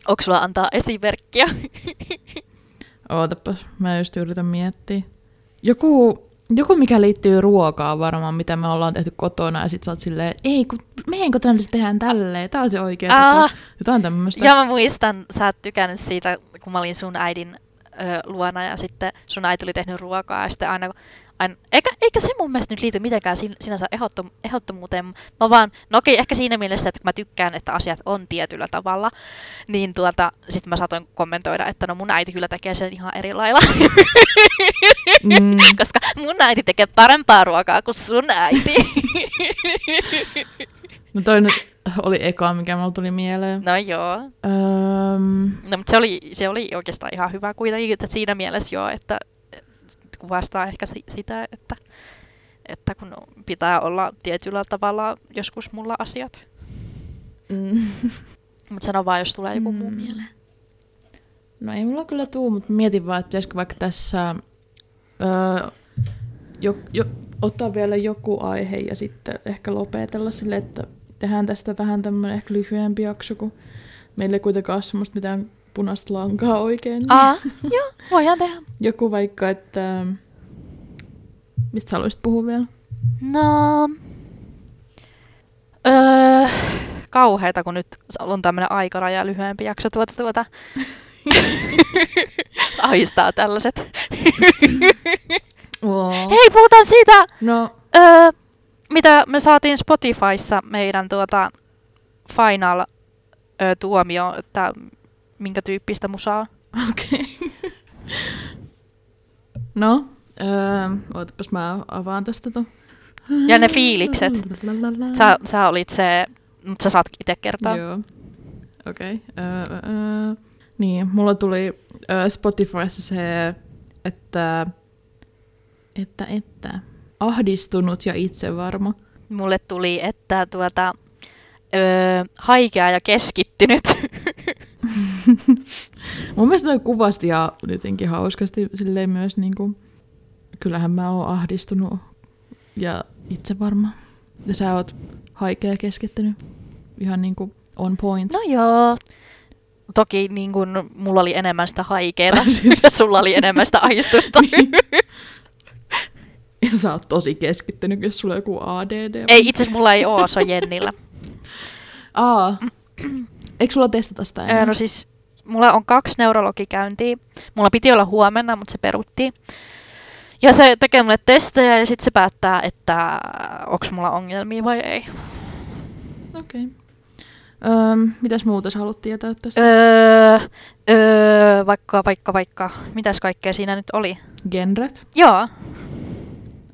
Onko sulla antaa esimerkkiä? Ootapas, mä just yritän miettiä. Joku, joku mikä liittyy ruokaan varmaan, mitä me ollaan tehty kotona, ja sit sä oot silleen, ei, kun meidän kotona se tehdään tälleen, tää on se oikea tapa. Ah, Jotain tämmöistä. ja mä muistan, sä et tykännyt siitä, kun mä olin sun äidin ö, luona ja sitten sun äiti oli tehnyt ruokaa ja sitten aina, aina eikä, eikä se mun mielestä nyt liity mitenkään sin- sinänsä ehdottom, ehdottomuuteen. Mä vaan, no okei, ehkä siinä mielessä, että kun mä tykkään, että asiat on tietyllä tavalla, niin tuota, sitten mä saatoin kommentoida, että no mun äiti kyllä tekee sen ihan eri lailla, Mm, koska mun äiti tekee parempaa ruokaa kuin sun äiti. No toi nyt oli eka, mikä mulla tuli mieleen. No joo. Öm, No, mutta se oli, se oli oikeastaan ihan hyvä kuitenkin, että siinä mielessä joo, että että kuvastaa ehkä si- sitä, että, että kun pitää olla tietyllä tavalla joskus mulla asiat. mm. Mutta sano vaan, jos tulee joku muu Mm. mieleen. No ei mulla kyllä tuu, mutta mietin vaan, että pitäisikö vaikka tässä öö, jo, jo, ottaa vielä joku aihe ja sitten ehkä lopetella sille, että tehdään tästä vähän tämmöinen ehkä lyhyempi jakso, kun meillä ei kuitenkaan ole semmoista mitään punaista lankaa oikein. Aa, joo, voidaan tehdä. Joku vaikka, että... Mistä sä haluaisit puhua vielä? No, öö, kauheeta, kun nyt on tämmöinen aikaraja lyhyempi jakso tuota tuota. Aistaa tällaiset. Oh. Hei, puhutaan siitä, No, öö, mitä me saatiin Spotifyssa meidän tuota final öö, tuomio, että minkä tyyppistä musaa. okei. Okay. no, öö, ootapas mä avaan tästä ton. Ja ne fiilikset. Sä, sä olit se, mutta sä saat itse kertoa. Joo. Okei. Okay. Öö, öö. Niin, mulla tuli öö, Spotifyssa se, että, että, että ahdistunut ja itsevarma. Mulle tuli, että tuota, öö, haikea ja keskittynyt. Mun mielestä noi kuvasti ja jotenkin hauskasti silleen myös niinku, kyllähän mä oon ahdistunut ja itsevarma. Ja sä oot haikea ja keskittynyt. Ihan niinku on point. No joo. Toki niin kun, mulla oli enemmän sitä haikeeta Siis- ja sulla oli enemmän sitä aistusta. Ja sä oot tosi keskittynyt, jos sulla on joku ADD. ei, itse asiassa mulla ei oo, se on Jennillä. Aa. Eikö sulla testata sitä enää? Öö, no siis, mulla on kaksi neurologikäyntiä. Mulla piti olla huomenna, mutta se peruttiin. Ja se tekee mulle testejä ja sitten se päättää, että onko mulla ongelmia vai ei. Okei. Okay. Öm, mitäs muuta sä haluat tietää tästä? Öö, öö, vaikka, vaikka, vaikka, mitäs kaikkea siinä nyt oli? Genret? Joo,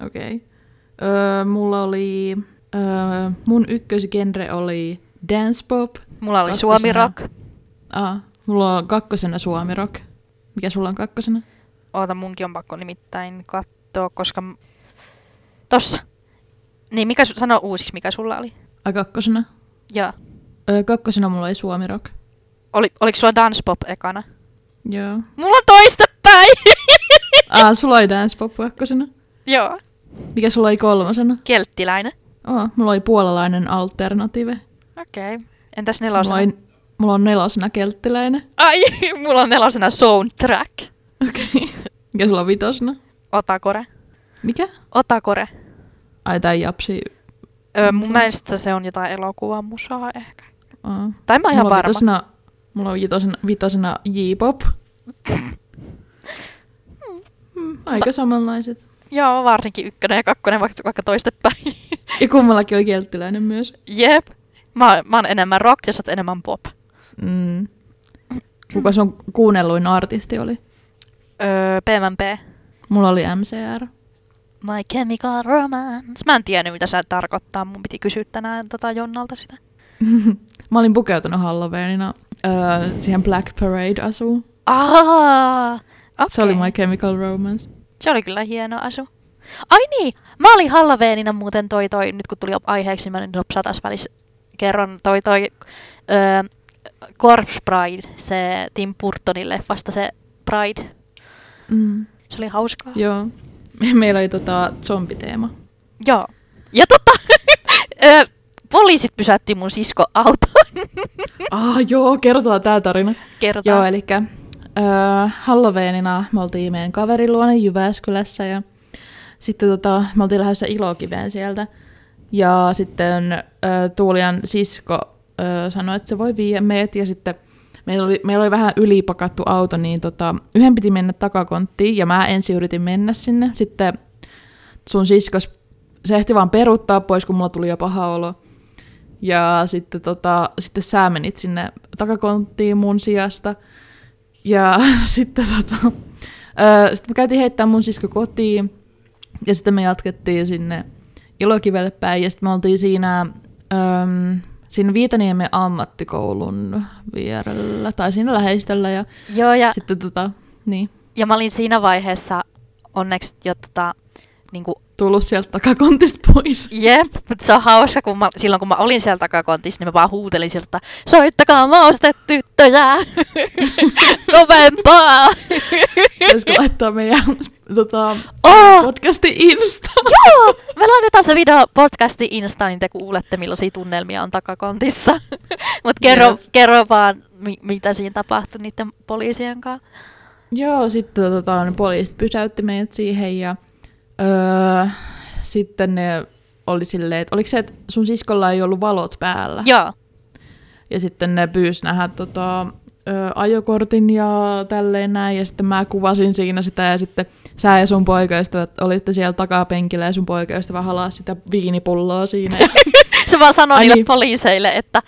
Okei. Okay. Öö, mulla oli... Öö, mun ykkösgenre oli dance pop. Mulla oli Kakkosena. Suomi Rock. Aa, mulla on kakkosena suomi rock. Mikä sulla on kakkosena? Oota, munkin on pakko nimittäin katsoa, koska... Tossa. Niin, mikä, su- sano uusiksi, mikä sulla oli. Ai kakkosena? Joo. Öö, kakkosena mulla oli suomi rock. Oli, oliko sulla Dance Pop ekana? Joo. Mulla on toistepäin! Aa, sulla oli dance pop kakkosena. Joo. Mikä sulla oli kolmosena? Kelttiläinen. Oh, mulla oli puolalainen alternative. Okei. Okay. Entäs Mulla, nelosena? oli, mulla on nelosena kelttiläinen. Ai, mulla on nelosena soundtrack. Okei. Okay. Mikä sulla on vitosena? Otakore. Mikä? Otakore. Ai tää japsi. Öö, mun mielestä se on jotain elokuvan musaa ehkä. Aa. Tai mä oon ihan mulla on varma. vitosena, mulla on vitosena, vitosena J-pop. Hmm, aika samanlaiset. Joo, varsinkin ykkönen ja kakkonen vaikka, vaikka toistepäin. Ja kummallakin oli kelttiläinen myös. Jep. Mä, mä oon enemmän rock ja sä oot enemmän pop. Mm. Kuka sun kuunnelluin artisti oli? Öö, PMP. Mulla oli MCR. My Chemical Romance. Mä en tiennyt, mitä se tarkoittaa. Mun piti kysyä tänään tota Jonnalta sitä. Mä olin pukeutunut Halloweenina öö, siihen Black Parade-asuun. Aa, okay. Se oli My Chemical Romance. Se oli kyllä hieno asu. Ai niin, mä olin Halloweenina muuten toi toi, nyt kun tuli aiheeksi, niin mä nyt nopsaa taas välissä kerron toi toi öö, Corpse Bride, se Tim Burtonin leffasta se Pride. Mm. Se oli hauskaa. Joo. Me- Meillä oli tota zombiteema. Joo. Ja tota, öö, poliisit pysäytti mun sisko auton. Ah, joo, kerrotaan tää tarina. Kerrotaan. Joo, eli öö, Halloweenina me oltiin meidän kaverin luona Jyväskylässä ja sitten tota, me oltiin lähdössä Ilokiveen sieltä. Ja sitten öö, Tuulian sisko öö, sanoi, että se voi viedä meidät ja sitten meillä oli, meillä oli vähän ylipakattu auto, niin tota, yhden piti mennä takakonttiin ja mä ensin yritin mennä sinne. Sitten sun siskos, se ehti vaan peruuttaa pois, kun mulla tuli jo paha olo. Ja sitten, tota, sitten sä menit sinne takakonttiin mun sijasta. Ja sitten tota, sitten me käytiin heittää mun sisko kotiin. Ja sitten me jatkettiin sinne Ilokivelle päin. Ja sitten me oltiin siinä öm, siinä Viitaniemen ammattikoulun vierellä, tai siinä läheistöllä, ja Joo, ja, sitten tota, niin, ja mä olin siinä vaiheessa onneksi jo tota, niin kuin, tullut sieltä takakontista pois. jep, mutta se on hauska, kun mä, silloin kun mä olin siellä takakontissa, niin mä vaan huutelin sieltä, soittakaa maustetyttöjä, kovempaa. Pitäisikö laittaa meidän tota, Oh, podcasti Insta? joo, me laitetaan se video podcasti Instaan, niin te kuulette millaisia tunnelmia on takakontissa. Mutta kerro, Jep. kerro vaan, mi- mitä siinä tapahtui niiden poliisien kanssa. Joo, sitten tota, poliisit pysäytti meidät siihen ja öö, sitten ne oli silleen, että oliko se, että sun siskolla ei ollut valot päällä? Joo, Ja sitten ne pyysi nähdä tota, ö, ajokortin ja tälleen näin, ja sitten mä kuvasin siinä sitä, ja sitten sä ja sun poikaystävät olitte siellä takapenkillä, ja sun poikaystävä halasi sitä viinipulloa siinä. Se vaan sanoi niille niin. poliiseille, että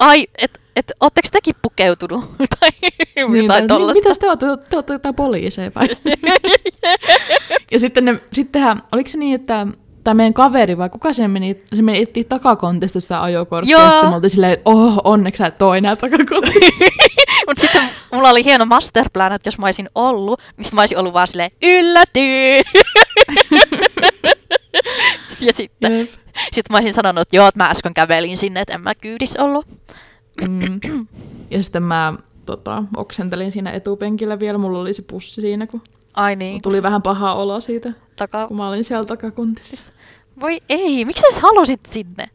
ai, et, et, ootteko tekin pukeutunut? tai niin, jotain tai, tollasta. Mitäs te olette? Te olette jotain poliiseja vai? ja sitten ne, sittenhän, oliko se niin, että tämä meidän kaveri vai kuka se meni, se meni etsiä takakontista sitä ajokorttia, Joo. ja sitten me oltiin silleen, että oh, onneksi sä et ole enää takakontissa. Mutta sitten mulla oli hieno masterplan, että jos mä olisin ollut, niin sit mä olisin ollut vaan silleen, ylläty! ja sitten Jep. sit mä olisin sanonut, että joo, että mä äsken kävelin sinne, että en mä kyydis ollut. Mm. Ja sitten mä tota, oksentelin siinä etupenkillä vielä, mulla oli se pussi siinä, kun Ai niin, tuli vähän paha olo siitä, taka... kun mä olin siellä takakontissa. Voi ei, miksi sä halusit sinne?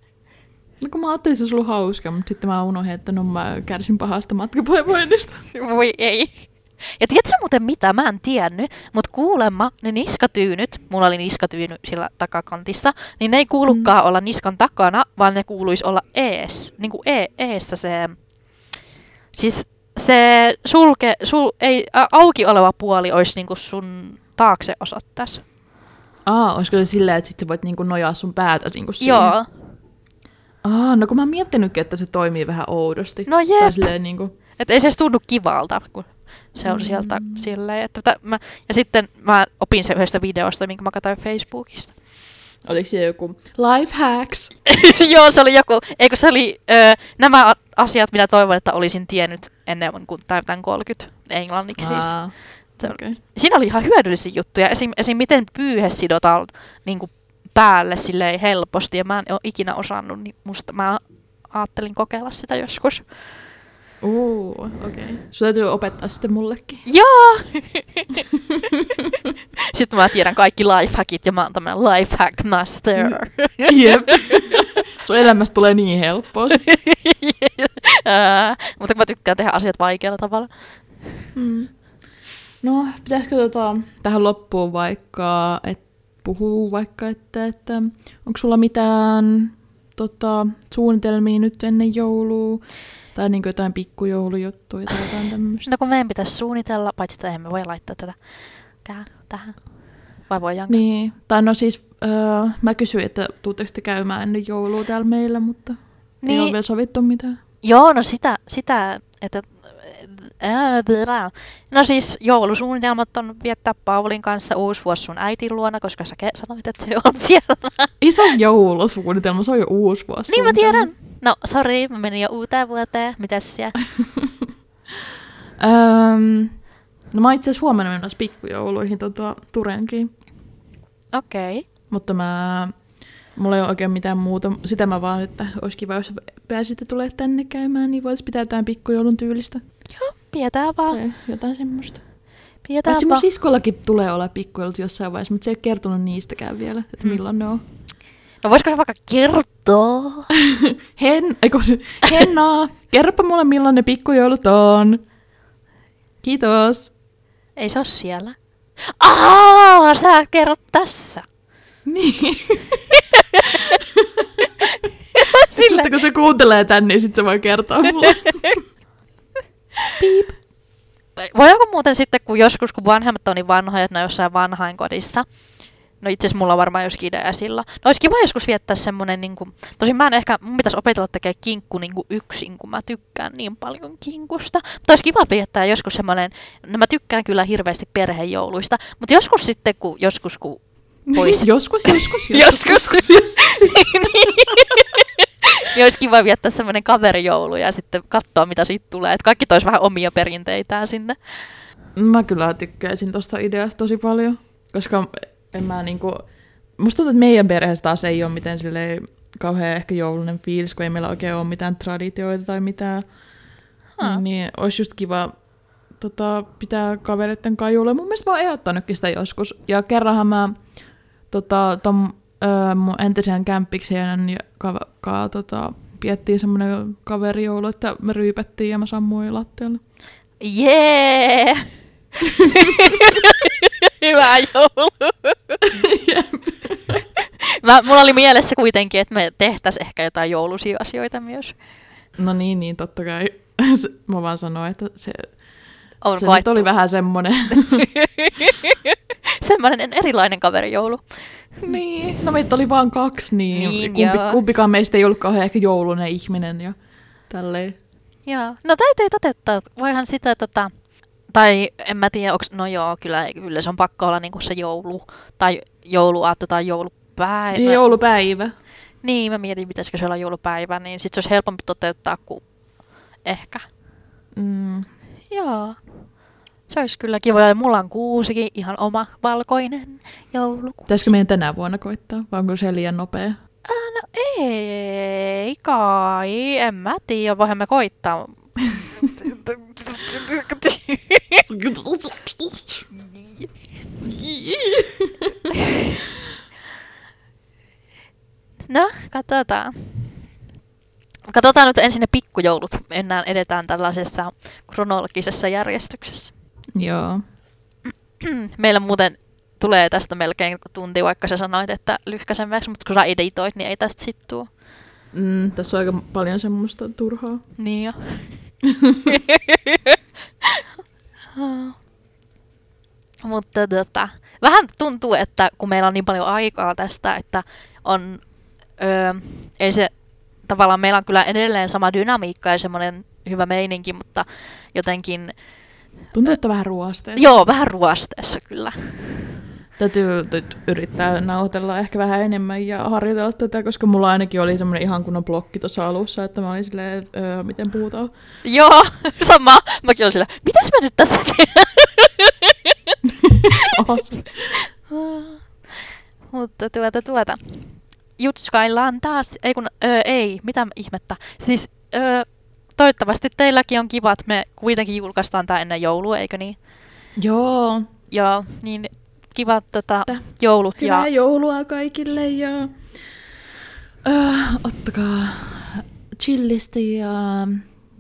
No kun mä ajattelin, että se olisi ollut hauska, mutta sitten mä unohdin, että no mä kärsin pahasta matkapahoinnista. Voi ei. Ja tiedätkö muuten mitä, mä en tiennyt, mutta kuulemma ne niskatyynyt, mulla oli niskatyyny sillä takakantissa, niin ne ei kuulukaan mm. olla niskan takana, vaan ne kuuluisi olla ees, niin kuin e, eessä se, siis se sulke, sul, ei, ä, auki oleva puoli olisi niin kuin sun taakse osoittaisi. Aa, olisiko se silleen, että sit sä voit niinku nojaa sun päätä niinku siihen? Joo, Aa, no kun mä oon miettinytkin, että se toimii vähän oudosti. no Tai jep, silleen niinku, että ei se tunnu kivalta, kun se on sieltä Mm. silleen, että tä, mä, ja sitten mä opin se yhdestä videosta, minkä mä katsoin Facebookista. oliko siellä joku life hacks? Joo, se oli joku, eikö se oli ö, nämä asiat, mitä toivon, että olisin tiennyt ennen kuin täytän 30 englanniksi siis. Aa, okei. Siinä oli ihan hyödyllisiä juttuja. Esim, esim miten pyyhe sidotaan niin kuin päälle silleen helposti, ja mä en ole ikinä osannut, niin musta mä ajattelin kokeilla sitä joskus. Uu, okei. Okay. Sun täytyy opettaa sitten mullekin. Joo! Sitten mä tiedän kaikki lifehackit, ja mä oon tämmönen lifehack master. Jep. Sun elämästä tulee niin helppoa. Ää, Mutta kun mä tykkään tehdä asiat vaikealla tavalla. Mm. No, pitäisikö tota, tähän loppuun vaikka, että puhuu vaikka, että, että onko sulla mitään tota, suunnitelmia nyt ennen joulua? Tai niin jotain pikkujoulujuttuja tai jotain tämmöistä. No kun meidän pitäisi suunnitella, paitsi että eihän me voi laittaa tätä kää- tähän. Vai voidaanko? Niin, tai no siis öö, mä kysyin, että tuutteko te käymään ennen joulua täällä meillä, mutta niin. ei ole vielä sovittu mitään. Joo, no sitä, sitä että... Ää. No siis joulusuunnitelmat on viettää Paulin kanssa uusi vuosi sun äitin luona, koska sä sanoit, että se on siellä. Iso joulusuunnitelma, se on jo uusi vuosi. niin mä tiedän. No, sorry, mä menin jo uuteen vuoteen. Mitäs siellä? Öm, no mä itse asiassa huomenna menossa pikkujouluihin tota, Turenkiin. Okei. Okay. Mutta mä, mulla ei ole oikein mitään muuta. Sitä mä vaan, että olisi kiva, jos pääsitte tulee tänne käymään, niin voitaisiin pitää jotain pikkujoulun tyylistä. Pidetään vaan. Tai jotain semmoista. Pidetään Paitsi mun siskollakin tulee olla pikkujoulut jossain vaiheessa, mutta se ei ole kertonut niistäkään vielä, että Mm. milloin ne on. No voisiko se vaikka kertoa? Hen, eikö, se- Henna, kerropa mulle milloin ne pikkujoulut on. Kiitos. Ei se ole siellä. Aa, sä kerrot tässä. Niin. Sillä- Sitten kun se kuuntelee tän, niin sitten se voi kertoa mulle. Piip. Voidaanko muuten sitten, kun joskus, kun vanhemmat on niin vanhoja, että ne on jossain vanhainkodissa, no itse asiassa mulla on varmaan joskin idea sillä. No olisi kiva joskus viettää semmoinen, niin kuin, tosin mä en ehkä, mun pitäisi opetella tekemään kinkku niin kuin yksin, kun mä tykkään niin paljon kinkusta. Mutta olisi kiva viettää joskus semmoinen, no mä tykkään kyllä hirveästi perhejouluista, mutta joskus sitten, kun joskus, kun Vois. Joskus, joskus, Joskus. joskus. joskus. niin olisi kiva viettää semmoinen kaverijoulu ja sitten katsoa, mitä siitä tulee. Että kaikki tois vähän omia perinteitään sinne. Mä kyllä tykkäisin tosta ideasta tosi paljon, koska en mä niinku... Musta tuntuu, että meidän perheessä taas ei ole miten silleen kauhean ehkä joulunen fiilis, kun ei meillä oikein ole mitään traditioita tai mitään. Ha. Niin, niin olisi just kiva tota, pitää kavereiden kajulle. Mun mielestä mä oon ehdottanutkin sitä joskus. Ja kerranhan mä tota, ton, ö, mun entisen kämppiksen ka, ka, tota, piettiin semmoinen kaverijoulu, että me ryypättiin ja mä sammuin lattialle. Jee! Hyvä joulu. Mä, mulla oli mielessä kuitenkin, että me tehtäisiin ehkä jotain joulusia asioita myös. No niin, niin totta kai. Mä vaan sanoin, että se, On se nyt oli vähän semmoinen. Semmoinen erilainen kaverijoulu. niin, no meitä oli vaan kaksi, niin, Niin, kumpi, joo. kumpikaan meistä ei ollut kauhean ehkä joulunen ihminen ja tälleen. Joo. No täytyy toteuttaa. Voihan sitä tota... Tai en mä tiedä, onks, no joo, kyllä, kyllä se on pakko olla niinku se joulu, tai jouluaatto tai joulupäivä. Niin, joulupäivä. Niin, mä mietin, pitäisikö se olla joulupäivä, niin sit se olisi helpompi toteuttaa kuin ehkä. Mm. Joo. Se olisi kyllä kiva. Ja mulla on kuusikin, ihan oma valkoinen joulukuusi. Pitäisikö meidän tänä vuonna koittaa, vai onko se liian nopea? Äh, no ei kai, en mä tiedä, voihan me koittaa. No, katsotaan. Katsotaan nyt ensin ne pikkujoulut. Mennään, edetään tällaisessa kronologisessa järjestyksessä. Joo. Meillä muuten tulee tästä melkein tunti, vaikka sä sanoit, että lyhkäisemmäksi, mutta kun sä editoit, niin ei tästä sit tuu. Mm, tässä on aika paljon semmoista turhaa. Niin jo. mutta tota, vähän tuntuu, että kun meillä on niin paljon aikaa tästä, että on, öö, ei se tavallaan meillä on kyllä edelleen sama dynamiikka ja semmoinen hyvä meininki, mutta jotenkin, Tuntuu, että vähän ruosteessa. joo, vähän ruosteessa kyllä. Täytyy nyt yrittää nauhoitella ehkä vähän enemmän ja harjoitella tätä, koska mulla ainakin oli semmoinen ihan kunnon blokki tuossa alussa, että mä olin silleen, että öö, miten puhutaan. Joo, sama. Mäkin olin sillä, mitäs me nyt tässä? As. Mutta tuota, tuota. Jutskaillaan taas, ei kun, öö, ei, mitä ihmettä. Siis öö, toivottavasti teilläkin on kivat, me kuitenkin julkaistaan tää ennen joulua, eikö niin? Joo. Joo, niin kivat tota, joulut Hyvää ja joulua kaikille ja öö, ottakaa chillisti ja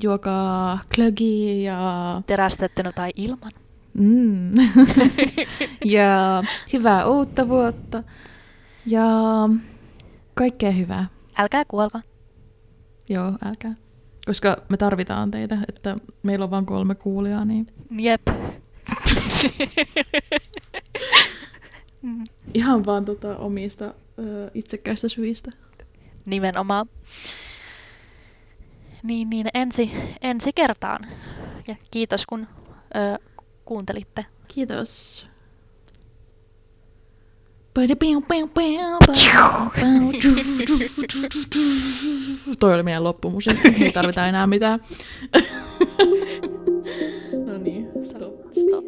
juokaa klögi ja, terästettynä tai ilman. mm, ja hyvää uutta vuotta ja kaikkea hyvää. Älkää kuolko. Joo, älkää. Koska me tarvitaan teitä, että meillä on vain kolme kuulijaa, niin Jep. Ihan vaan tota omista ö, itsekkäistä syistä. Nimenomaan. Niin, niin ensi, ensi kertaan. Ja kiitos kun ö, kuuntelitte. Kiitos. Toi oli meidän loppumusi. ei tarvita enää mitään. no niin, stop. stop.